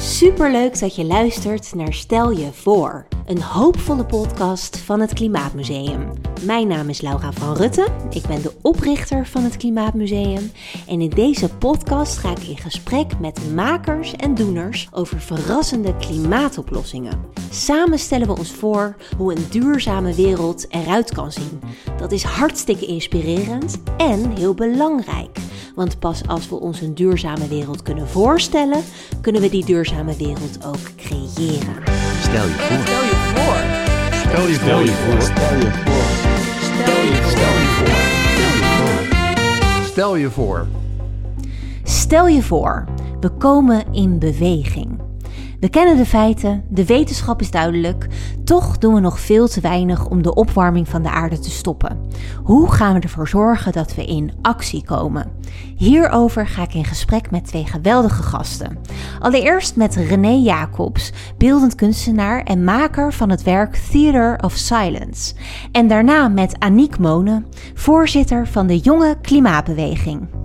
Superleuk dat je luistert naar Stel je voor, een hoopvolle podcast van het Klimaatmuseum. Mijn naam is Laura van Rutten, ik ben de oprichter van het Klimaatmuseum en in deze podcast ga ik in gesprek met makers en doeners over verrassende klimaatoplossingen. Samen stellen we ons voor hoe een duurzame wereld eruit kan zien. Dat is hartstikke inspirerend en heel belangrijk. Want pas als we ons een duurzame wereld kunnen voorstellen, kunnen we die duurzame wereld ook creëren. Stel je voor. Stel je voor. Stel je Stel je voor. Stel je voor. Stel je voor. Stel je voor. Stel je voor, we komen in beweging. We kennen de feiten, de wetenschap is duidelijk, toch doen we nog veel te weinig om de opwarming van de aarde te stoppen. Hoe gaan we ervoor zorgen dat we in actie komen? Hierover ga ik in gesprek met twee geweldige gasten. Allereerst met René Jacobs, beeldend kunstenaar en maker van het werk Theater of Silence. En daarna met Aniek Monen, voorzitter van de Jonge Klimaatbeweging.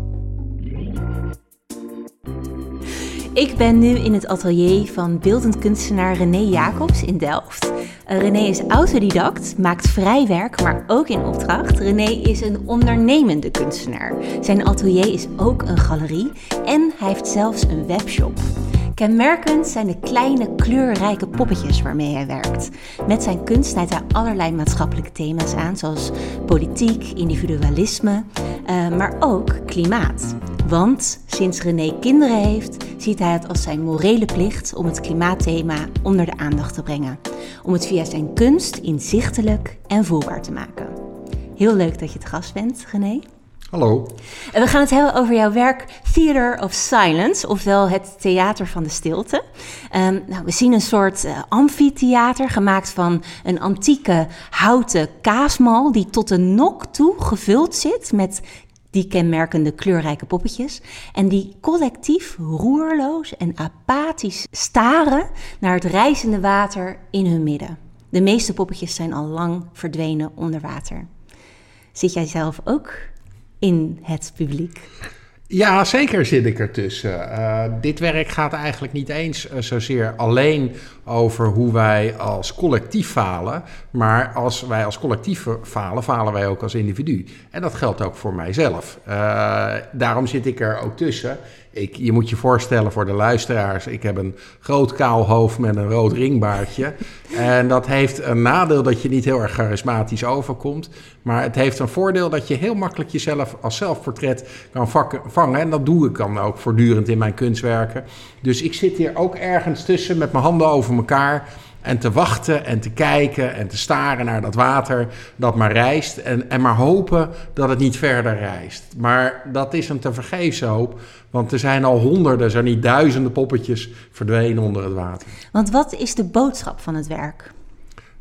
Ik ben nu in het atelier van beeldend kunstenaar René Jacobs in Delft. Uh, René is autodidact, maakt vrij werk, maar ook in opdracht. René is een ondernemende kunstenaar. Zijn atelier is ook een galerie en hij heeft zelfs een webshop. Kenmerkend zijn de kleine kleurrijke poppetjes waarmee hij werkt. Met zijn kunst snijdt hij allerlei maatschappelijke thema's aan, zoals politiek, individualisme, uh, maar ook klimaat. Want sinds René kinderen heeft, ziet hij het als zijn morele plicht om het klimaatthema onder de aandacht te brengen. Om het via zijn kunst inzichtelijk en voelbaar te maken. Heel leuk dat je te gast bent, René. Hallo. En we gaan het hebben over jouw werk Theater of Silence, ofwel het theater van de stilte. Um, nou, we zien een soort uh, amfitheater gemaakt van een antieke houten kaasmal die tot de nok toe gevuld zit met die kenmerkende kleurrijke poppetjes. En die collectief roerloos en apathisch staren naar het rijzende water in hun midden. De meeste poppetjes zijn al lang verdwenen onder water. Zit jij zelf ook in het publiek? Ja, zeker zit ik ertussen. Uh, dit werk gaat eigenlijk niet eens uh, zozeer alleen over hoe wij als collectief falen. Maar als wij als collectief falen, falen wij ook als individu. En dat geldt ook voor mijzelf. Uh, daarom zit ik er ook tussen. Ik, je moet je voorstellen voor de luisteraars, ik heb een groot kaal hoofd met een rood ringbaardje. En dat heeft een nadeel dat je niet heel erg charismatisch overkomt. Maar het heeft een voordeel dat je heel makkelijk jezelf als zelfportret kan vangen. En dat doe ik dan ook voortdurend in mijn kunstwerken. Dus ik zit hier ook ergens tussen met mijn handen over elkaar. En te wachten en te kijken en te staren naar dat water dat maar reist. En, en maar hopen dat het niet verder reist. Maar dat is een tevergeefse hoop. Want er zijn al honderden, zo niet duizenden poppetjes verdwenen onder het water. Want wat is de boodschap van het werk?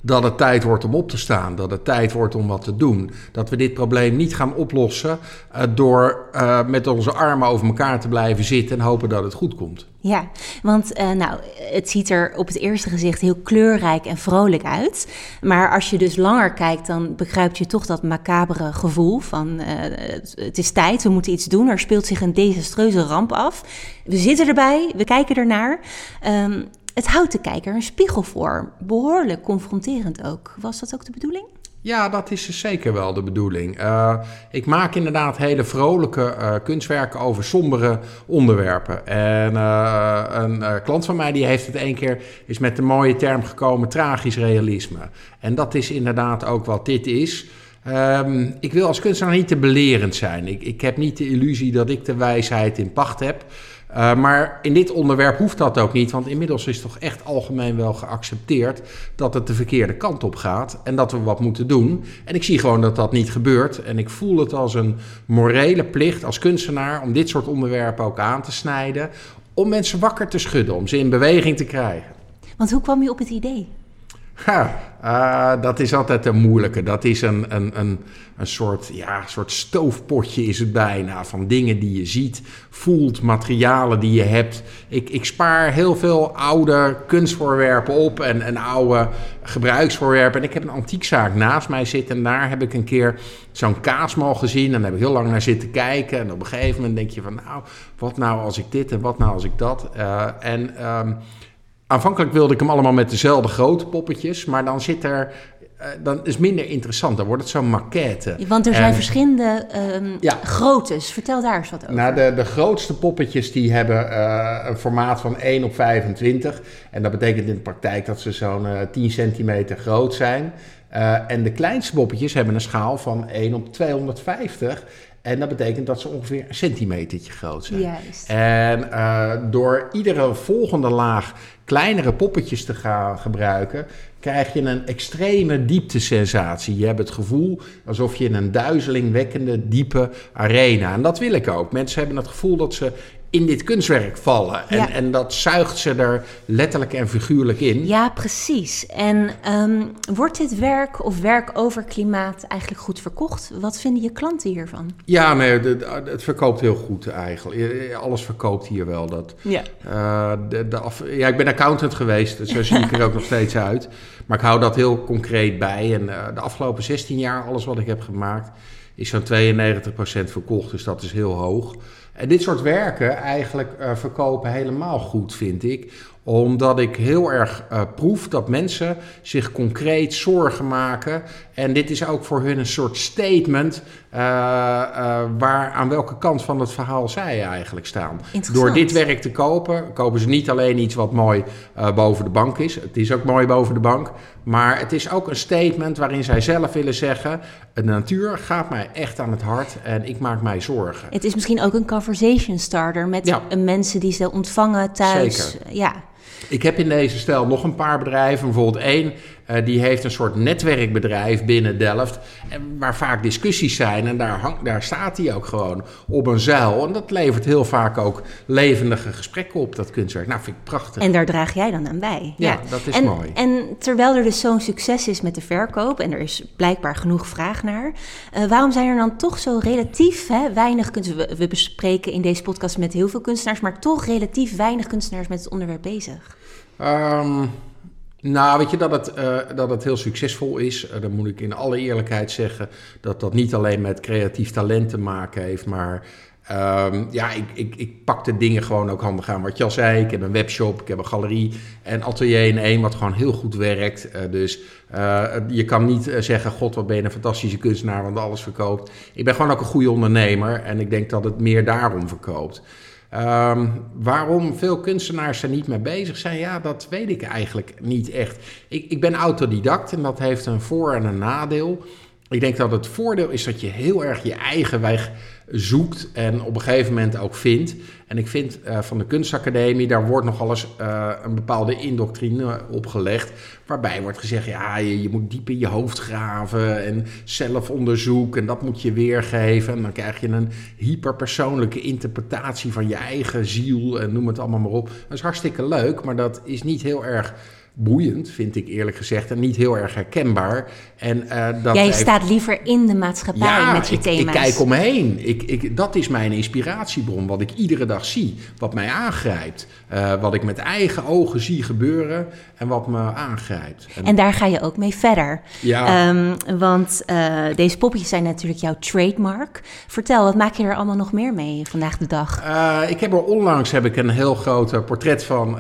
Dat het tijd wordt om op te staan, dat het tijd wordt om wat te doen. Dat we dit probleem niet gaan oplossen uh, door uh, met onze armen over elkaar te blijven zitten en hopen dat het goed komt. Ja, want uh, nou, het ziet er op het eerste gezicht heel kleurrijk en vrolijk uit. Maar als je dus langer kijkt, dan begrijp je toch dat macabere gevoel van het is tijd, we moeten iets doen. Er speelt zich een desastreuze ramp af. We zitten erbij, we kijken ernaar. Um, het houdt de kijker een spiegel voor. Behoorlijk confronterend ook. Was dat ook de bedoeling? Ja, dat is dus zeker wel de bedoeling. Uh, ik maak inderdaad hele vrolijke uh, kunstwerken over sombere onderwerpen. En uh, een klant van mij die heeft het één keer is met de mooie term gekomen tragisch realisme. En dat is inderdaad ook wat dit is. Um, ik wil als kunstenaar niet te belerend zijn. Ik, ik heb niet de illusie dat ik de wijsheid in pacht heb. Uh, maar in dit onderwerp hoeft dat ook niet, want inmiddels is toch echt algemeen wel geaccepteerd dat het de verkeerde kant op gaat en dat we wat moeten doen. En ik zie gewoon dat dat niet gebeurt en ik voel het als een morele plicht als kunstenaar om dit soort onderwerpen ook aan te snijden, om mensen wakker te schudden, om ze in beweging te krijgen. Want hoe kwam je op het idee? Ja, uh, dat is altijd een moeilijke. Dat is een, een, een, een soort, ja, soort stoofpotje is het bijna. Van dingen die je ziet, voelt, materialen die je hebt. Ik, ik spaar heel veel oude kunstvoorwerpen op en, en oude gebruiksvoorwerpen. En ik heb een antiekzaak naast mij zitten. En daar heb ik een keer zo'n kaasmal gezien. En daar heb ik heel lang naar zitten kijken. En op een gegeven moment denk je van, nou, wat nou als ik dit en wat nou als ik dat. Uh, en... Um, Aanvankelijk wilde ik hem allemaal met dezelfde grote poppetjes, maar dan zit er uh, dan is minder interessant. Dan wordt het zo'n maquette. Want er zijn en, verschillende um, ja. groottes. Vertel daar eens wat over. Nou, de, de grootste poppetjes die hebben uh, een formaat van 1 op 25. En dat betekent in de praktijk dat ze zo'n uh, 10 centimeter groot zijn. En de kleinste poppetjes hebben een schaal van 1 op 250. En dat betekent dat ze ongeveer een centimetertje groot zijn. Juist. En uh, door iedere volgende laag kleinere poppetjes te gaan gebruiken, krijg je een extreme dieptesensatie. Je hebt het gevoel alsof je in een duizelingwekkende, diepe arena. En dat wil ik ook. Mensen hebben het gevoel dat ze in dit kunstwerk vallen. En, Ja. en dat zuigt ze er letterlijk en figuurlijk in. Ja, precies. En ehm, wordt dit werk of werk over klimaat eigenlijk goed verkocht? Wat vinden je klanten hiervan? Ja, nee, de- het verkoopt heel goed eigenlijk. Alles verkoopt hier wel. Dat, Ja. Eh, de, de af, ja, ik ben accountant geweest, dus zo zie ik er ook nog steeds uit. Maar ik hou dat heel concreet bij. En eh, de afgelopen 16 jaar, alles wat ik heb gemaakt, is zo'n 92% verkocht. Dus dat is heel hoog. En dit soort werken eigenlijk eh, verkopen helemaal goed, vind ik omdat ik heel erg eh, proef dat mensen zich concreet zorgen maken. En dit is ook voor hun een soort statement. Eh, eh, waar aan welke kant van het verhaal zij eigenlijk staan. Door dit werk te kopen, kopen ze niet alleen iets wat mooi eh, boven de bank is. Het is ook mooi boven de bank. Maar het is ook een statement waarin zij zelf willen zeggen: De natuur gaat mij echt aan het hart en ik maak mij zorgen. Het is misschien ook een conversation starter met Ja. mensen die ze ontvangen thuis. Zeker. Ja. Ik heb in deze stijl nog een paar bedrijven. Bijvoorbeeld één, eh, die heeft een soort netwerkbedrijf binnen Delft. En waar vaak discussies zijn. En daar, hang, daar staat hij ook gewoon op een zuil. En dat levert heel vaak ook levendige gesprekken op, dat kunstwerk. Nou, vind ik prachtig. En daar draag jij dan aan bij. Ja, dat is en, mooi. En terwijl er dus zo'n succes is met de verkoop, en er is blijkbaar genoeg vraag naar, eh, waarom zijn er dan toch zo relatief hè, weinig kunstenaars? We, we bespreken in deze podcast met heel veel kunstenaars, maar toch relatief weinig kunstenaars met het onderwerp bezig. Ehm, nou, weet je dat het, eh, dat het heel succesvol is? Eh, dan moet ik in alle eerlijkheid zeggen dat dat niet alleen met creatief talent te maken heeft, maar ehm, ja, ik, ik, ik pak de dingen gewoon ook handig aan. Wat je zei, ik heb een webshop, ik heb een galerie en atelier in één, wat gewoon heel goed werkt. Eh, dus je kan niet zeggen, god, wat ben je een fantastische kunstenaar, want alles verkoopt. Ik ben gewoon ook een goede ondernemer en ik denk dat het meer daarom verkoopt. Ehm, waarom veel kunstenaars er niet mee bezig zijn, ja, dat weet ik eigenlijk niet echt. Ik, ik ben autodidact en dat heeft een voor- en een nadeel. Ik denk dat het voordeel is dat je heel erg je eigen weg zoekt en op een gegeven moment ook vindt. En ik vind eh, van de kunstacademie, daar wordt nogal eens eh, een bepaalde indoctrine opgelegd. Waarbij wordt gezegd, ja, je, je moet diep in je hoofd graven en zelfonderzoek en dat moet je weergeven. En dan krijg je een hyperpersoonlijke interpretatie van je eigen ziel en noem het allemaal maar op. Dat is hartstikke leuk, maar dat is niet heel erg boeiend, vind ik eerlijk gezegd, en niet heel erg herkenbaar. En, eh, dat Jij staat liever in de maatschappij met je ik, ik thema's. kijk om me heen. Ik, ik, dat is mijn inspiratiebron, wat ik iedere dag zie. Wat mij aangrijpt. Eh, wat ik met eigen ogen zie gebeuren en wat me aangrijpt. En- En daar ga je ook mee verder. ja, Ehm, want eh, deze poppetjes zijn natuurlijk jouw trademark. Vertel, wat maak je er allemaal nog meer mee vandaag de dag? Eh, ik heb er onlangs heb ik een heel groot portret van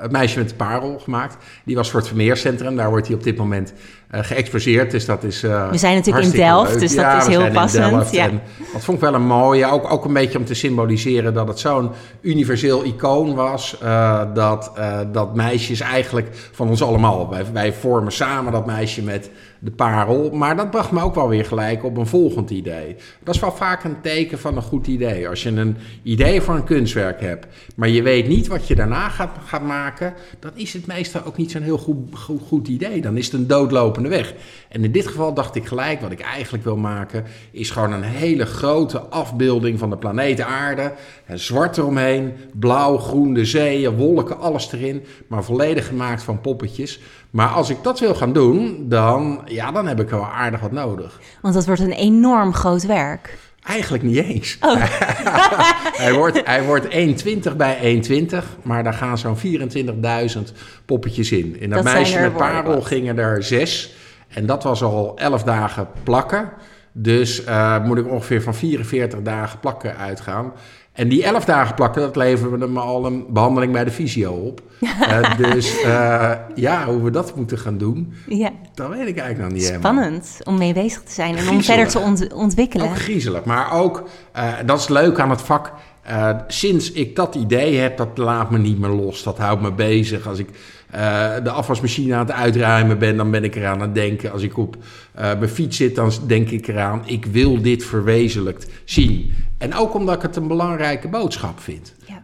het meisje met de parel gemaakt. Die was voor het Vermeercentrum. Daar wordt hij op dit moment eh geëxposeerd. Dus dat is. eh, We zijn natuurlijk in Delft, leuk. dus dat is we heel zijn in passend, Delft. ja. En dat vond ik wel een mooie. Ook, ook een beetje om te symboliseren dat het zo'n universeel icoon was. eh, dat dat, dat meisje is eigenlijk van ons allemaal. Wij, wij vormen samen dat meisje met de parel. Maar dat bracht me ook wel weer gelijk op een volgend idee. Dat is wel vaak een teken van een goed idee. Als je een idee voor een kunstwerk hebt, maar je weet niet wat je daarna gaat, gaat maken, dan is het meestal ook niet zo'n heel goed, goed, goed idee. Dan is het een doodlopend lopende weg. En in dit geval dacht ik gelijk, wat ik eigenlijk wil maken, is gewoon een hele grote afbeelding van de planeet aarde. En zwart eromheen, blauw, groen, de zeeën, wolken, alles erin. Maar volledig gemaakt van poppetjes. Maar als ik dat wil gaan doen, dan, ja, dan heb ik wel aardig wat nodig. Want dat wordt een enorm groot werk. Eigenlijk niet eens. hij, wordt, hij wordt 1,20 bij 1,20, maar daar gaan zo'n 24.000 poppetjes in. In dat, Dat meisje met parel gingen er zes. En dat was al 11 dagen plakken. Dus eh, moet ik ongeveer van 44 dagen plakken uitgaan. En die 11 dagen plakken, dat leverde me al een behandeling bij de fysio op. Eh, dus eh, ja, hoe we dat moeten gaan doen, Ja, dat weet ik eigenlijk nog niet helemaal. spannend om mee bezig te zijn en om verder te ont- ontwikkelen. Ook griezelig, maar ook, eh, dat is leuk aan het vak. Eh, sinds ik dat idee heb, dat laat me niet meer los. Dat houdt me bezig. Als ik eh, de afwasmachine aan het uitruimen ben, dan ben ik eraan aan het denken. Als ik op eh, mijn fiets zit, dan denk ik eraan. Ik wil dit verwezenlijkt zien. En ook omdat ik het een belangrijke boodschap vind. Ja.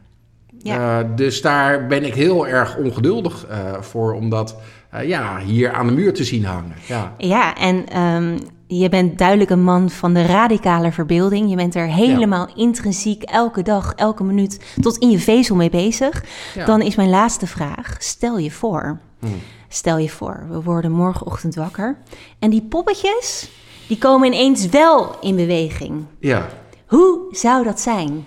Ja. Dus daar ben ik heel erg ongeduldig voor, om dat eh, ja, hier aan de muur te zien hangen. Ja. Ja, en ehm, je bent duidelijk een man van de radicale verbeelding. Je bent er helemaal intrinsiek elke dag, elke minuut tot in je vezel mee bezig. Ja. Dan is mijn laatste vraag: stel je voor. Hmm. Stel je voor, we worden morgenochtend wakker en die poppetjes die komen ineens wel in beweging. ja. Hoe zou dat zijn?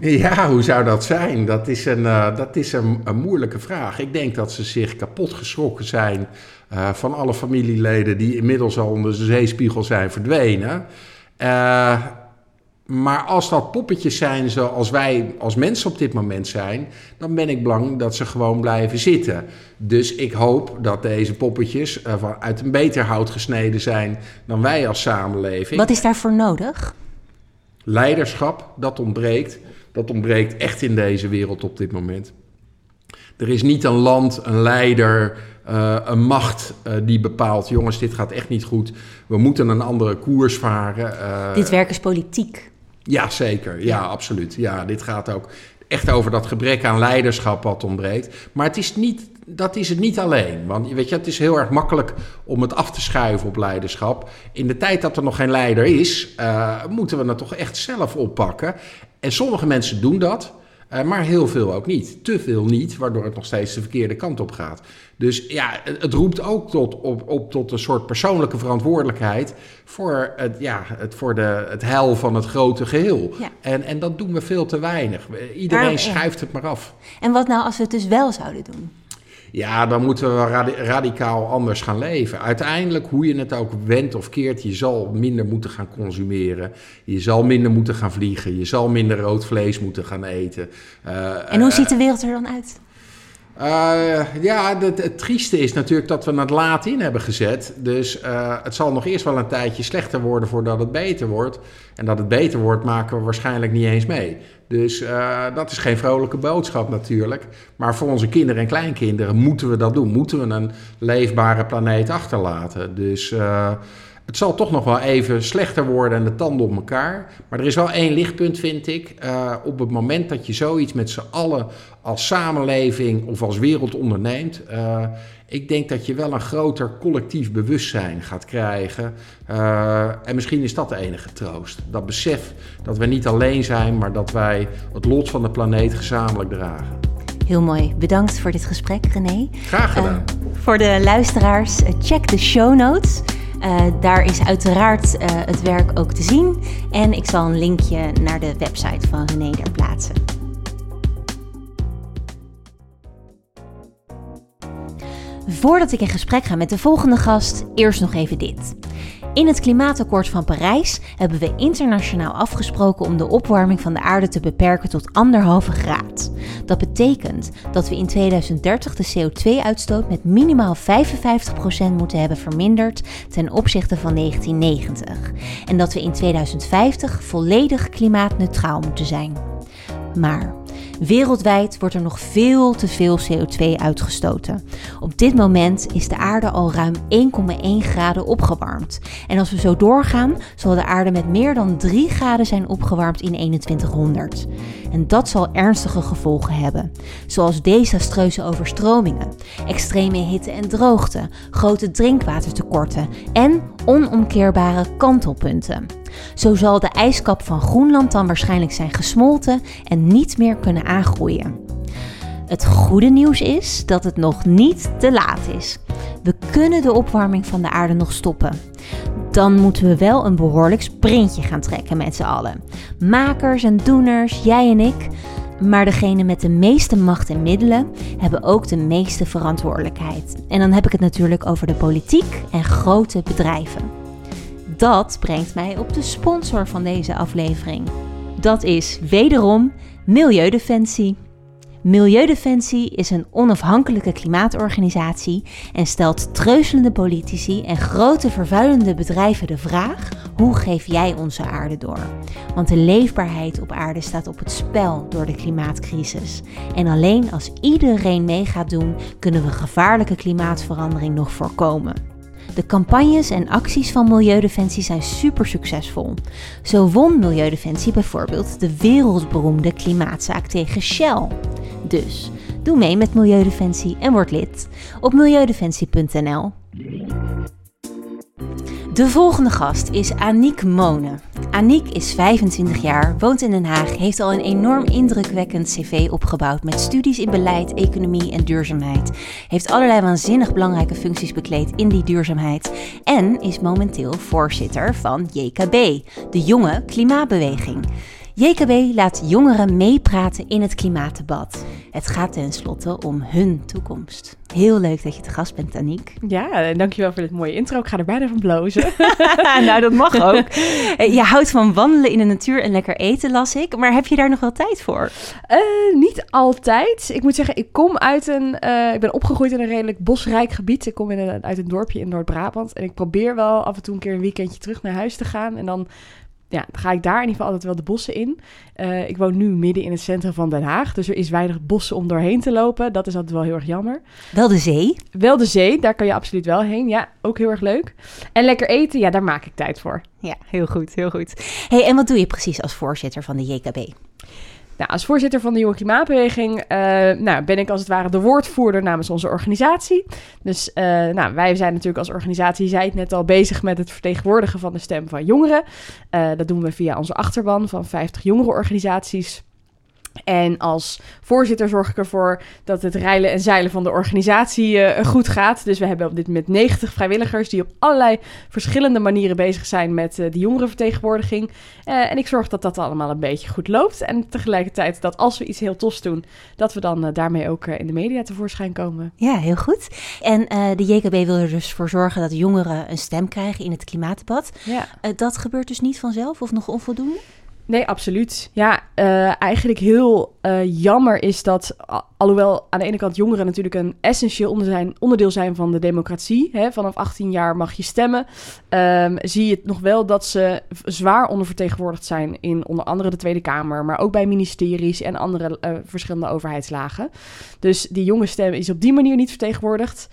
Ja, hoe zou dat zijn? Dat is een, eh, dat is een, een moeilijke vraag. Ik denk dat ze zich kapot geschrokken zijn eh, van alle familieleden die inmiddels al onder de zeespiegel zijn verdwenen. Eh, maar als dat poppetjes zijn zoals wij als mensen op dit moment zijn, dan ben ik bang dat ze gewoon blijven zitten. Dus ik hoop dat deze poppetjes van- uit een beter hout gesneden zijn dan wij als samenleving Wat is daarvoor nodig? leiderschap, dat ontbreekt. Dat ontbreekt echt in deze wereld op dit moment. Er is niet een land, een leider, eh, een macht eh, die bepaalt: jongens, dit gaat echt niet goed. We moeten een andere koers varen. Eh, Dit werk is politiek. ja, zeker. Ja, absoluut. Ja, dit gaat ook echt over dat gebrek aan leiderschap wat ontbreekt. Maar het is niet, dat is het niet alleen. Want weet je, het is heel erg makkelijk om het af te schuiven op leiderschap. In de tijd dat er nog geen leider is, moeten we het toch echt zelf oppakken. En sommige mensen doen dat. Eh, maar heel veel ook niet. Te veel niet, waardoor het nog steeds de verkeerde kant op gaat. Dus ja, het, roept ook tot, op, op tot een soort persoonlijke verantwoordelijkheid voor het, ja, het, voor de, het heil van het grote geheel. Ja. En, en dat doen we veel te weinig. Iedereen schuift het maar af. En wat nou als we het dus wel zouden doen? Ja, dan moeten we radi- radicaal anders gaan leven. Uiteindelijk, hoe je het ook wendt of keert, je zal minder moeten gaan consumeren. Je zal minder moeten gaan vliegen. Je zal minder rood vlees moeten gaan eten. Eh, En hoe ziet de wereld er dan uit? Eh, ja, het, het trieste is natuurlijk dat we het laat in hebben gezet. Dus eh, het zal nog eerst wel een tijdje slechter worden voordat het beter wordt. En dat het beter wordt, maken we waarschijnlijk niet eens mee. Dus eh, dat is geen vrolijke boodschap natuurlijk. Maar voor onze kinderen en kleinkinderen moeten we dat doen. Moeten we een leefbare planeet achterlaten. Dus eh, het zal toch nog wel even slechter worden en de tanden op elkaar. Maar er is wel één lichtpunt, vind ik. Eh, op het moment dat je zoiets met z'n allen als samenleving of als wereld onderneemt. eh, ik denk dat je wel een groter collectief bewustzijn gaat krijgen. Eh, en misschien is dat de enige troost. Dat besef dat we niet alleen zijn, maar dat wij het lot van de planeet gezamenlijk dragen. Heel mooi. Bedankt voor dit gesprek, René. Graag gedaan. Voor de luisteraars, check de show notes. Eh, daar is uiteraard eh, het werk ook te zien. En ik zal een linkje naar de website van René daar plaatsen. Voordat ik in gesprek ga met de volgende gast, eerst nog even dit. In het Klimaatakkoord van Parijs hebben we internationaal afgesproken om de opwarming van de aarde te beperken tot anderhalve graad. Dat betekent dat we in 2030 de CO2-uitstoot met minimaal 55% moeten hebben verminderd ten opzichte van 1990. En dat we in 2050 volledig klimaatneutraal moeten zijn. Maar Wereldwijd wordt er nog veel te veel CO2 uitgestoten. Op dit moment is de aarde al ruim 1,1 graden opgewarmd. En als we zo doorgaan, zal de aarde met meer dan 3 graden zijn opgewarmd in 2100. En dat zal ernstige gevolgen hebben, zoals desastreuze overstromingen, extreme hitte en droogte, grote drinkwatertekorten en onomkeerbare kantelpunten. Zo zal de ijskap van Groenland dan waarschijnlijk zijn gesmolten en niet meer kunnen aangroeien. Het goede nieuws is dat het nog niet te laat is. We kunnen de opwarming van de aarde nog stoppen. Dan moeten we wel een behoorlijk sprintje gaan trekken met z'n allen. Makers en doeners, jij en ik. Maar degene met de meeste macht en middelen hebben ook de meeste verantwoordelijkheid. En dan heb ik het natuurlijk over de politiek en grote bedrijven. Dat brengt mij op de sponsor van deze aflevering. Dat is wederom Milieudefensie. Milieudefensie is een onafhankelijke klimaatorganisatie en stelt treuzelende politici en grote vervuilende bedrijven de vraag: hoe geef jij onze aarde door? Want de leefbaarheid op aarde staat op het spel door de klimaatcrisis. En alleen als iedereen mee gaat doen, kunnen we gevaarlijke klimaatverandering nog voorkomen. De campagnes en acties van Milieudefensie zijn super succesvol. Zo won Milieudefensie bijvoorbeeld de wereldberoemde klimaatzaak tegen Shell. Dus doe mee met Milieudefensie en word lid op milieudefensie.nl. De volgende gast is Aniek Monen. Aniek is 25 jaar, woont in Den Haag, heeft al een enorm indrukwekkend cv opgebouwd met studies in beleid, economie en duurzaamheid. Heeft allerlei waanzinnig belangrijke functies bekleed in die duurzaamheid en is momenteel voorzitter van JKB, de Jonge Klimaatbeweging. JKB laat jongeren meepraten in het klimaatdebat. Het gaat tenslotte om hun toekomst. Heel leuk dat je te gast bent, Aniek. Ja, dankjewel voor dit mooie intro. Ik ga er bijna van blozen. nou, dat mag ook. Eh, je houdt van wandelen in de natuur en lekker eten, las ik. Maar heb je daar nog wel tijd voor? Uh, niet altijd. Ik moet zeggen, ik kom uit een... Uh, ik ben opgegroeid in een redelijk bosrijk gebied. Ik kom in een, uit een dorpje in Noord-Brabant. En ik probeer wel af en toe een keer een weekendje terug naar huis te gaan. En dan ja, dan ga ik daar in ieder geval altijd wel de bossen in. Uh, ik woon nu midden in het centrum van Den Haag. Dus er is weinig bossen om doorheen te lopen. Dat is altijd wel heel erg jammer. Wel de zee? Wel de zee, daar kan je absoluut wel heen. Ja, ook heel erg leuk. En lekker eten, ja, daar maak ik tijd voor. Ja, heel goed, heel goed. hey, en wat doe je precies als voorzitter van de JKB? Nou, als voorzitter van de Jonge Klimaatbeweging uh, nou, ben ik als het ware de woordvoerder namens onze organisatie. Dus uh, nou, wij zijn natuurlijk als organisatie, zei het net al, bezig met het vertegenwoordigen van de stem van jongeren. Uh, dat doen we via onze achterban van 50 jongerenorganisaties. En als voorzitter zorg ik ervoor dat het reilen en zeilen van de organisatie uh, goed gaat. Dus we hebben op dit moment 90 vrijwilligers die op allerlei verschillende manieren bezig zijn met uh, de jongerenvertegenwoordiging. Uh, en ik zorg dat dat allemaal een beetje goed loopt. En tegelijkertijd dat als we iets heel tofs doen, dat we dan daarmee ook in de media tevoorschijn komen. Ja, heel goed. En de JKB wil er dus voor zorgen dat jongeren een stem krijgen in het klimaatdebat. Ja. dat gebeurt dus niet vanzelf of nog onvoldoende? Nee, absoluut. Ja, uh, eigenlijk heel uh, jammer is dat, alhoewel aan de ene kant jongeren natuurlijk een essentieel zijn, onderdeel zijn van de democratie, hè, vanaf 18 jaar mag je stemmen, um, zie je nog wel dat ze zwaar ondervertegenwoordigd zijn in onder andere de Tweede Kamer, maar ook bij ministeries en andere uh, verschillende overheidslagen. Dus die jonge stem is op die manier niet vertegenwoordigd.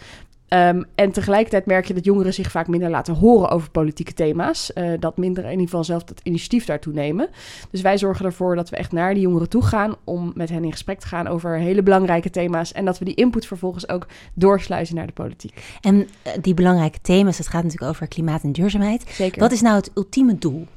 Um, en tegelijkertijd merk je dat jongeren zich vaak minder laten horen over politieke thema's. Uh, dat minder in ieder geval zelf het initiatief daartoe nemen. Dus wij zorgen ervoor dat we echt naar die jongeren toe gaan om met hen in gesprek te gaan over hele belangrijke thema's. En dat we die input vervolgens ook doorsluizen naar de politiek. En uh, die belangrijke thema's, het gaat natuurlijk over klimaat en duurzaamheid. Zeker. Wat is nou het ultieme doel?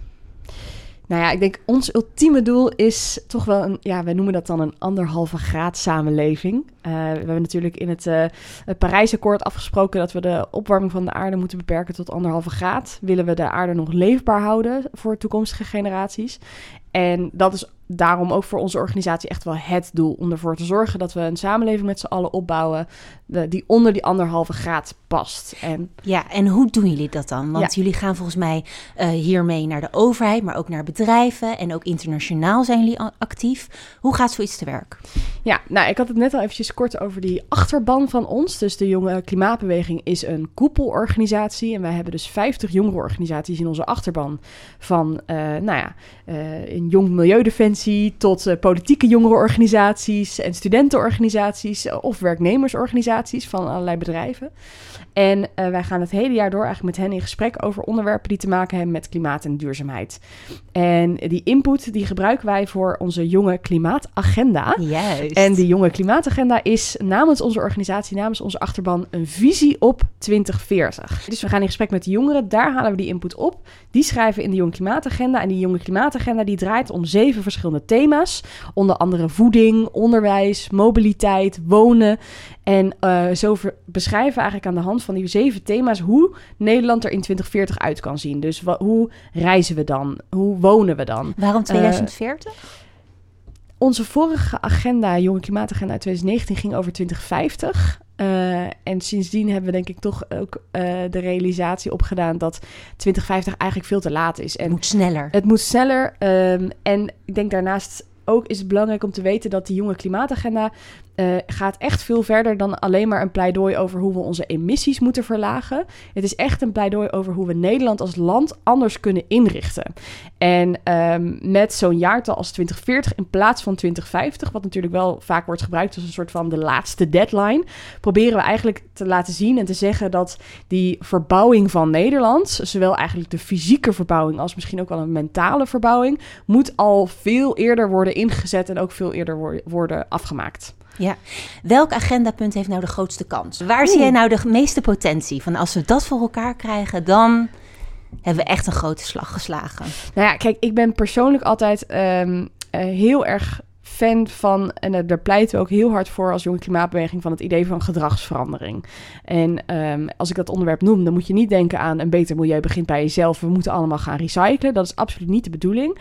Nou ja, ik denk ons ultieme doel is toch wel een, ja, wij noemen dat dan een anderhalve graad samenleving. Uh, we hebben natuurlijk in het, uh, het Parijsakkoord afgesproken dat we de opwarming van de aarde moeten beperken tot anderhalve graad. Willen we de aarde nog leefbaar houden voor toekomstige generaties? En dat is daarom ook voor onze organisatie echt wel het doel. Om ervoor te zorgen dat we een samenleving met z'n allen opbouwen. Die onder die anderhalve graad past. En, ja, en hoe doen jullie dat dan? Want jullie gaan volgens mij uh, hiermee naar de overheid, maar ook naar bedrijven. En ook internationaal zijn jullie actief. Hoe gaat zoiets te werk? Ja, nou, ik had het net al eventjes kort over die achterban van ons. Dus de Jonge Klimaatbeweging is een koepelorganisatie. En wij hebben dus 50 jongerenorganisaties in onze achterban. Van, uh, nou ja, uh, in Jong Milieudefensie Defensie tot politieke jongerenorganisaties en studentenorganisaties of werknemersorganisaties van allerlei bedrijven. En uh, wij gaan het hele jaar door eigenlijk met hen in gesprek over onderwerpen die te maken hebben met klimaat en duurzaamheid. En die input die gebruiken wij voor onze jonge klimaatagenda. Juist. En die jonge klimaatagenda is namens onze organisatie, namens onze achterban, een visie op 2040. Dus we gaan in gesprek met de jongeren, daar halen we die input op. Die schrijven in de jonge klimaatagenda. En die jonge klimaatagenda die draait om zeven verschillende thema's. Onder andere voeding, onderwijs, mobiliteit, wonen. En uh, zo beschrijven we eigenlijk aan de hand van die zeven thema's hoe Nederland er in 2040 uit kan zien. Dus hoe reizen we dan? Hoe wonen we dan? Waarom 2040? Uh, onze vorige agenda, Jonge Klimaatagenda uit 2019, ging over 2050. Uh, en sindsdien hebben we denk ik toch ook uh, de realisatie opgedaan dat 2050 eigenlijk veel te laat is. En het moet sneller. Het moet sneller. Um, en ik denk daarnaast ook is het belangrijk om te weten dat die jonge klimaatagenda uh, gaat echt veel verder dan alleen maar een pleidooi over hoe we onze emissies moeten verlagen. Het is echt een pleidooi over hoe we Nederland als land anders kunnen inrichten. En um, met zo'n jaartal als 2040 in plaats van 2050, wat natuurlijk wel vaak wordt gebruikt als een soort van de laatste deadline, proberen we eigenlijk te laten zien en te zeggen dat die verbouwing van Nederland, zowel eigenlijk de fysieke verbouwing als misschien ook wel een mentale verbouwing, moet al veel eerder worden ingezet en ook veel eerder worden afgemaakt. Ja. Welk agendapunt heeft nou de grootste kans? Waar zie jij nou de meeste potentie? Van als we dat voor elkaar krijgen, dan hebben we echt een grote slag geslagen. Nou ja, kijk, ik ben persoonlijk altijd um, uh, heel erg fan van, en daar pleiten we ook heel hard voor als jonge klimaatbeweging, van het idee van gedragsverandering. En um, als ik dat onderwerp noem, dan moet je niet denken aan een beter milieu begint bij jezelf. We moeten allemaal gaan recyclen. Dat is absoluut niet de bedoeling.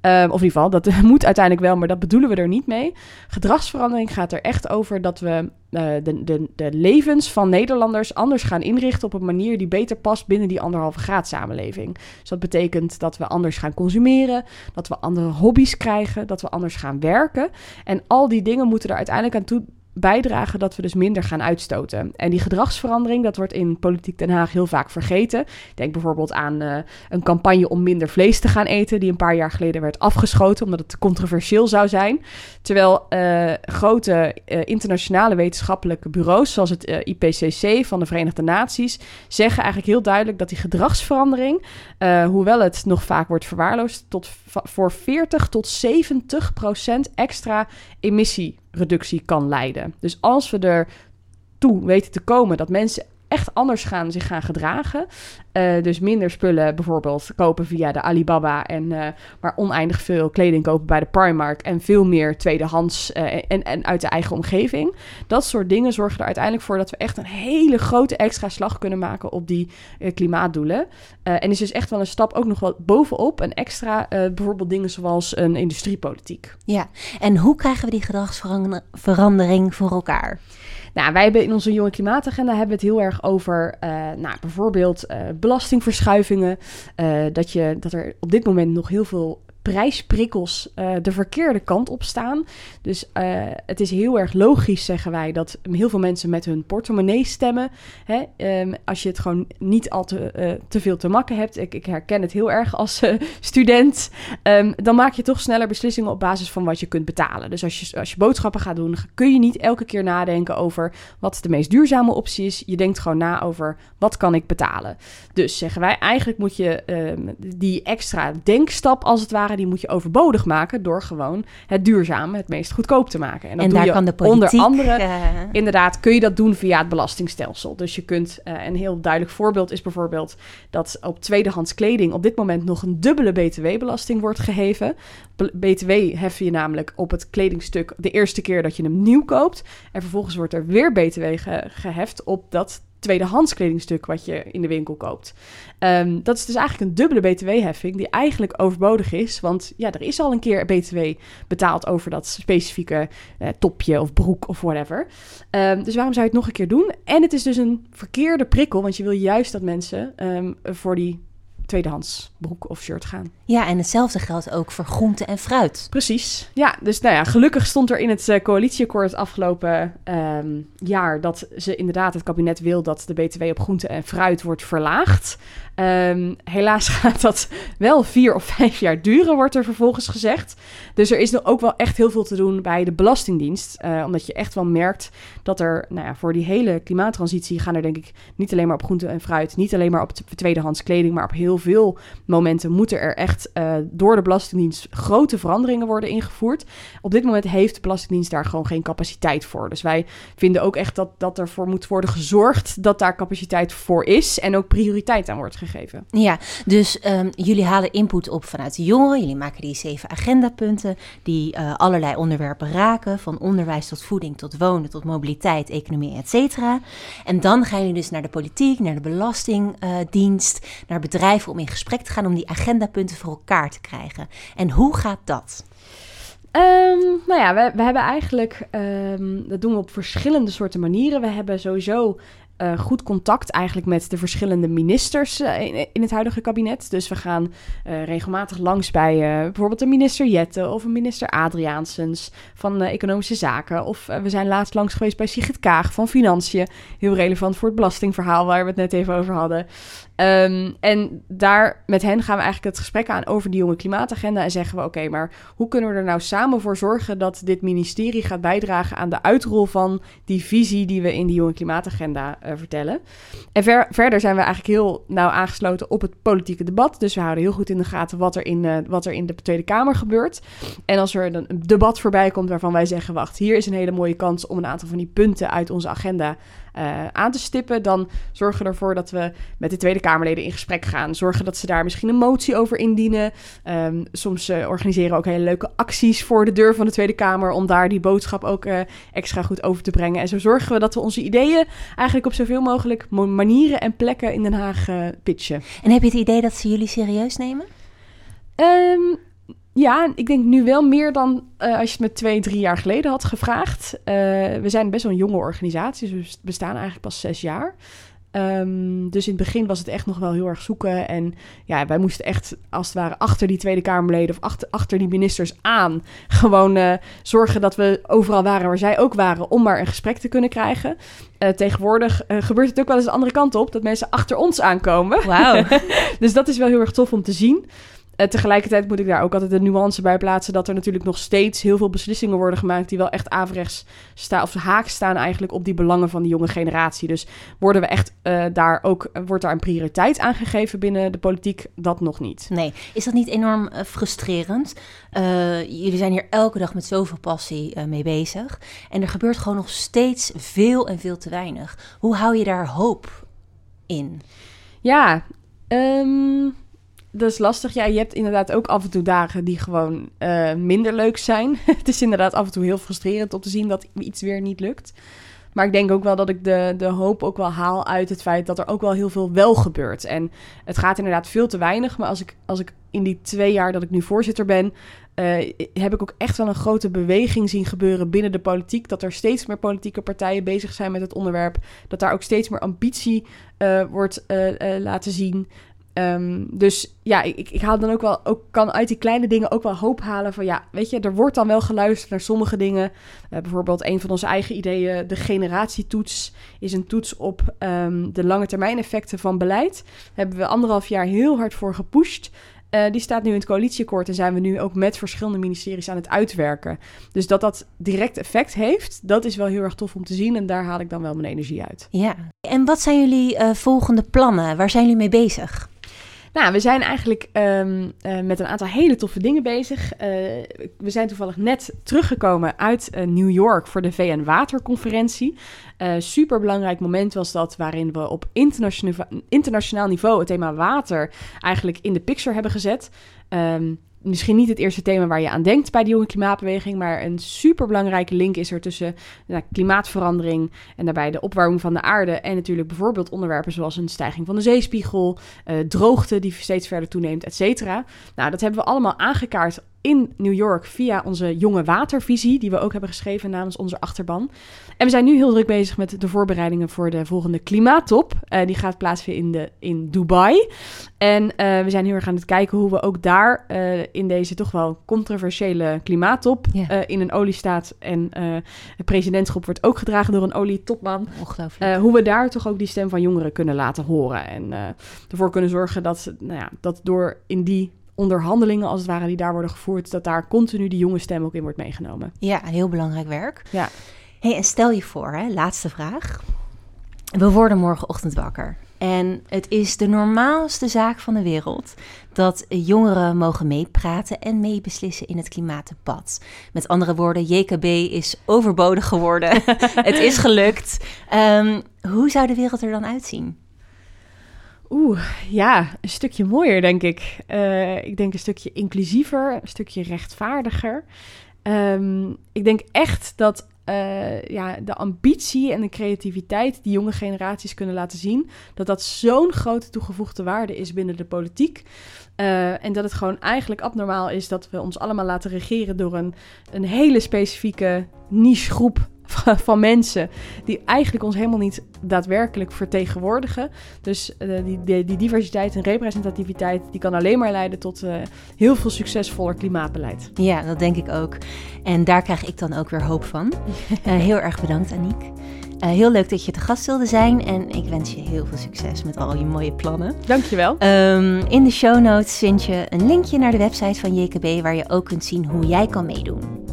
Um, of in ieder geval, dat moet uiteindelijk wel, maar dat bedoelen we er niet mee. Gedragsverandering gaat er echt over dat we uh, de, de, de levens van Nederlanders anders gaan inrichten op een manier die beter past binnen die anderhalve graad samenleving. Dus dat betekent dat we anders gaan consumeren, dat we andere hobby's krijgen, dat we anders gaan werken. En al die dingen moeten er uiteindelijk aan toe bijdragen dat we dus minder gaan uitstoten. En die gedragsverandering, dat wordt in Politiek Den Haag heel vaak vergeten. Denk bijvoorbeeld aan uh, een campagne om minder vlees te gaan eten, die een paar jaar geleden werd afgeschoten omdat het controversieel zou zijn. Terwijl uh, grote uh, internationale wetenschappelijke bureaus, zoals het IPCC van de Verenigde Naties, zeggen eigenlijk heel duidelijk dat die gedragsverandering, hoewel het nog vaak wordt verwaarloosd, tot voor 40 tot 70 procent extra emissiereductie kan leiden. Dus als we er toe weten te komen dat mensen echt anders gaan zich gaan gedragen. Uh, dus minder spullen bijvoorbeeld kopen via de Alibaba en uh, maar oneindig veel kleding kopen bij de Primark en veel meer tweedehands uh, en, en uit de eigen omgeving. Dat soort dingen zorgen er uiteindelijk voor dat we echt een hele grote extra slag kunnen maken op die klimaatdoelen. en is dus echt wel een stap ook nog wat bovenop een extra bijvoorbeeld dingen zoals een industriepolitiek. Ja, en hoe krijgen we die gedragsverandering voor elkaar? Nou, wij hebben in onze jonge klimaatagenda hebben we het heel erg over uh, nou, bijvoorbeeld uh, belastingverschuivingen. Uh, dat, je, dat er op dit moment nog heel veel prijsprikkels uh, de verkeerde kant op staan. Dus uh, het is heel erg logisch, zeggen wij, dat heel veel mensen met hun portemonnee stemmen. Hè? Um, als je het gewoon niet al te, uh, te veel te makken hebt. Ik, ik, herken het heel erg als student. Um, dan maak je toch sneller beslissingen op basis van wat je kunt betalen. Dus als je, als je boodschappen gaat doen, kun je niet elke keer nadenken over wat de meest duurzame optie is. Je denkt gewoon na over wat kan ik betalen. Dus zeggen wij, eigenlijk moet je um, die extra denkstap als het ware die moet je overbodig maken door gewoon het duurzame het meest goedkoop te maken. En, dat en doe daar je kan de politiek, onder andere, uh... inderdaad, kun je dat doen via het belastingstelsel. Dus je kunt, uh, een heel duidelijk voorbeeld is bijvoorbeeld dat op tweedehands kleding op dit moment nog een dubbele btw-belasting wordt geheven. BTW hef je namelijk op het kledingstuk de eerste keer dat je hem nieuw koopt. En vervolgens wordt er weer BTW ge geheft op dat tweedehands kledingstuk wat je in de winkel koopt. Um, dat is dus eigenlijk een dubbele btw-heffing die eigenlijk overbodig is. Want ja, er is al een keer btw betaald over dat specifieke uh, topje of broek of whatever. Um, dus waarom zou je het nog een keer doen? En het is dus een verkeerde prikkel, want je wil juist dat mensen um, voor die tweedehands broek of shirt gaan. Ja, en hetzelfde geldt ook voor groente en fruit. Precies. Ja, dus nou ja, gelukkig stond er in het uh, coalitieakkoord afgelopen ehm, jaar dat ze inderdaad, het kabinet wil dat de BTW op groente en fruit wordt verlaagd. Um, helaas gaat dat wel vier of vijf jaar duren, wordt er vervolgens gezegd. Dus er is nog ook wel echt heel veel te doen bij de Belastingdienst. Uh, omdat je echt wel merkt dat er nou ja, voor die hele klimaattransitie gaan er denk ik niet alleen maar op groente en fruit, niet alleen maar op tweedehands kleding, maar op heel veel momenten moeten er echt uh, door de Belastingdienst grote veranderingen worden ingevoerd. Op dit moment heeft de Belastingdienst daar gewoon geen capaciteit voor. Dus wij vinden ook echt dat, dat ervoor moet worden gezorgd dat daar capaciteit voor is en ook prioriteit aan wordt gegeven. Ja, dus um, jullie halen input op vanuit de jongeren. Jullie maken die zeven agendapunten die uh, allerlei onderwerpen raken. Van onderwijs tot voeding, tot wonen, tot mobiliteit, economie, et cetera. En dan gaan jullie dus naar de politiek, naar de belastingdienst, naar bedrijven om in gesprek te gaan om die agendapunten voor elkaar te krijgen. En hoe gaat dat? Um, nou ja, we, we hebben eigenlijk, um, dat doen we op verschillende soorten manieren. We hebben sowieso uh, goed contact eigenlijk met de verschillende ministers uh, in, het huidige kabinet. Dus we gaan uh, regelmatig langs bij bijvoorbeeld de minister Jette of een minister Adriaansens van Economische Zaken. Of we zijn laatst langs geweest bij Sigrid Kaag van Financiën. Heel relevant voor het belastingverhaal waar we het net even over hadden. Um, en daar met hen gaan we eigenlijk het gesprek aan over die jonge klimaatagenda. En zeggen we: oké, maar hoe kunnen we er nou samen voor zorgen dat dit ministerie gaat bijdragen aan de uitrol van die visie die we in die jonge klimaatagenda uh, vertellen? En ver, verder zijn we eigenlijk heel nauw aangesloten op het politieke debat. Dus we houden heel goed in de gaten wat er in, uh, wat er in de Tweede Kamer gebeurt. En als er een debat voorbij komt waarvan wij zeggen: wacht, hier is een hele mooie kans om een aantal van die punten uit onze agenda uh, aan te stippen, dan zorgen we ervoor dat we met de Tweede Kamerleden in gesprek gaan. Zorgen dat ze daar misschien een motie over indienen. Um, soms uh, organiseren we ook hele leuke acties voor de deur van de Tweede Kamer om daar die boodschap ook uh, extra goed over te brengen. En zo zorgen we dat we onze ideeën eigenlijk op zoveel mogelijk manieren en plekken in Den Haag pitchen. En heb je het idee dat ze jullie serieus nemen? Um, ja, ik denk nu wel meer dan uh, als je het me twee, drie jaar geleden had gevraagd. Uh, we zijn best wel een jonge organisatie, dus we bestaan eigenlijk pas zes jaar. Um, dus in het begin was het echt nog wel heel erg zoeken. En ja, wij moesten echt, als het ware, achter die Tweede Kamerleden of achter, achter die ministers aan. Gewoon uh, zorgen dat we overal waren waar zij ook waren, om maar een gesprek te kunnen krijgen. Uh, tegenwoordig uh, gebeurt het ook wel eens de andere kant op, dat mensen achter ons aankomen. Wauw. dus dat is wel heel erg tof om te zien. Uh, tegelijkertijd moet ik daar ook altijd de nuance bij plaatsen dat er natuurlijk nog steeds heel veel beslissingen worden gemaakt die wel echt averechts staan of haak staan eigenlijk op die belangen van die jonge generatie. Dus worden we echt uh, daar ook, wordt daar een prioriteit aan gegeven binnen de politiek? Dat nog niet. Nee. Is dat niet enorm uh, frustrerend? jullie zijn hier elke dag met zoveel passie mee bezig en er gebeurt gewoon nog steeds veel en veel te weinig. Hoe hou je daar hoop in? Ja, um dat is lastig. Ja, je hebt inderdaad ook af en toe dagen die gewoon uh, minder leuk zijn. het is inderdaad af en toe heel frustrerend om te zien dat iets weer niet lukt. Maar ik denk ook wel dat ik de, de hoop ook wel haal uit het feit dat er ook wel heel veel wel gebeurt. En het gaat inderdaad veel te weinig. Maar als ik, als ik in die twee jaar dat ik nu voorzitter ben, uh, heb ik ook echt wel een grote beweging zien gebeuren binnen de politiek. Dat er steeds meer politieke partijen bezig zijn met het onderwerp. Dat daar ook steeds meer ambitie uh, wordt laten zien. Um, dus ja, ik, ik haal dan ook wel, ook kan uit die kleine dingen ook wel hoop halen van ja, weet je, er wordt dan wel geluisterd naar sommige dingen. Uh, bijvoorbeeld een van onze eigen ideeën, de generatietoets, is een toets op um, de lange termijn effecten van beleid. Daar hebben we anderhalf jaar heel hard voor gepusht. Uh, die staat nu in het coalitieakkoord en zijn we nu ook met verschillende ministeries aan het uitwerken. Dus dat dat direct effect heeft, dat is wel heel erg tof om te zien en daar haal ik dan wel mijn energie uit. Ja, en wat zijn jullie uh, volgende plannen? Waar zijn jullie mee bezig? Nou, we zijn eigenlijk um, uh, met een aantal hele toffe dingen bezig. Uh, we zijn toevallig net teruggekomen uit uh, New York voor de VN Waterconferentie. super belangrijk moment was dat, waarin we op internationaal, niveau het thema water eigenlijk in de picture hebben gezet. Um, misschien niet het eerste thema waar je aan denkt bij de jonge klimaatbeweging, maar een superbelangrijke link is er tussen nou, klimaatverandering en daarbij de opwarming van de aarde en natuurlijk bijvoorbeeld onderwerpen zoals een stijging van de zeespiegel, uh, droogte die steeds verder toeneemt, et cetera. Nou, dat hebben we allemaal aangekaart in New York via onze jonge watervisie, die we ook hebben geschreven namens onze achterban. En we zijn nu heel druk bezig met de voorbereidingen voor de volgende klimaattop. Uh, die gaat plaatsvinden in, de, in Dubai. En uh, we zijn heel erg aan het kijken hoe we ook daar uh, in deze toch wel controversiële klimaattop in een oliestaat en het presidentschap wordt ook gedragen door een olietopman. Ongelooflijk. hoe we daar toch ook die stem van jongeren kunnen laten horen en ervoor kunnen zorgen dat, nou ja, dat door in die onderhandelingen, als het ware, die daar worden gevoerd, dat daar continu die jonge stem ook in wordt meegenomen. Ja, heel belangrijk werk. Ja. hey, en stel je voor, hè, laatste vraag. We worden morgenochtend wakker. En het is de normaalste zaak van de wereld dat jongeren mogen meepraten en meebeslissen in het klimaatdebat. Met andere woorden, JKB is overbodig geworden. het is gelukt. Um, hoe zou de wereld er dan uitzien? Oeh, ja, een stukje mooier, denk ik. Uh, ik denk een stukje inclusiever, een stukje rechtvaardiger. Um, ik denk echt dat uh, ja, de ambitie en de creativiteit die jonge generaties kunnen laten zien, dat dat zo'n grote toegevoegde waarde is binnen de politiek. Uh, en dat het gewoon eigenlijk abnormaal is dat we ons allemaal laten regeren door een, een hele specifieke niche groep van mensen die eigenlijk ons helemaal niet daadwerkelijk vertegenwoordigen. Dus uh, die, die, die, diversiteit en representativiteit die kan alleen maar leiden tot uh, heel veel succesvoller klimaatbeleid. Ja, dat denk ik ook. En daar krijg ik dan ook weer hoop van. Uh, heel erg bedankt, Aniek. heel leuk dat je te gast wilde zijn en ik wens je heel veel succes met al je mooie plannen. Dankjewel. Um, in de show notes vind je een linkje naar de website van JKB waar je ook kunt zien hoe jij kan meedoen.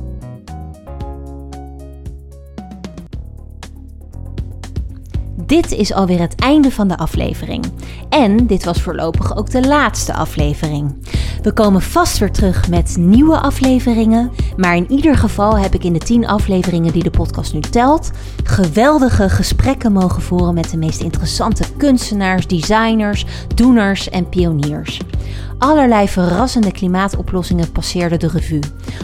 Dit is alweer het einde van de aflevering. En dit was voorlopig ook de laatste aflevering. We komen vast weer terug met nieuwe afleveringen. Maar in ieder geval heb ik in de 10 afleveringen die de podcast nu telt, geweldige gesprekken mogen voeren met de meest interessante kunstenaars, designers, doeners en pioniers. Allerlei verrassende klimaatoplossingen passeerden de revue.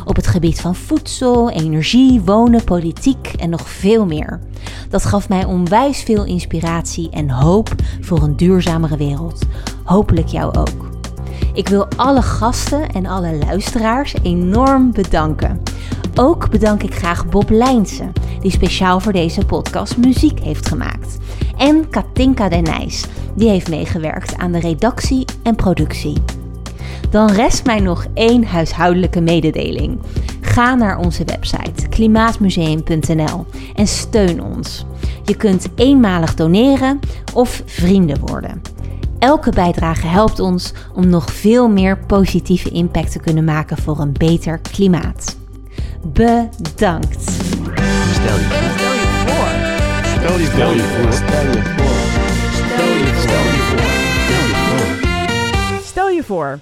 Op het gebied van voedsel, energie, wonen, politiek en nog veel meer. Dat gaf mij onwijs veel inspiratie en hoop voor een duurzamere wereld. Hopelijk jou ook. Ik wil alle gasten en alle luisteraars enorm bedanken. Ook bedank ik graag Bob Lijnsen, die speciaal voor deze podcast muziek heeft gemaakt. En Katinka Den Nijs, die heeft meegewerkt aan de redactie en productie. Dan rest mij nog één huishoudelijke mededeling. Ga naar onze website klimaatmuseum.nl en steun ons. Je kunt eenmalig doneren of vrienden worden. Elke bijdrage helpt ons om nog veel meer positieve impact te kunnen maken voor een beter klimaat. Bedankt. Stel je voor. Stel je voor. Stel je voor. Stel je voor. Stel je voor. Stel je voor.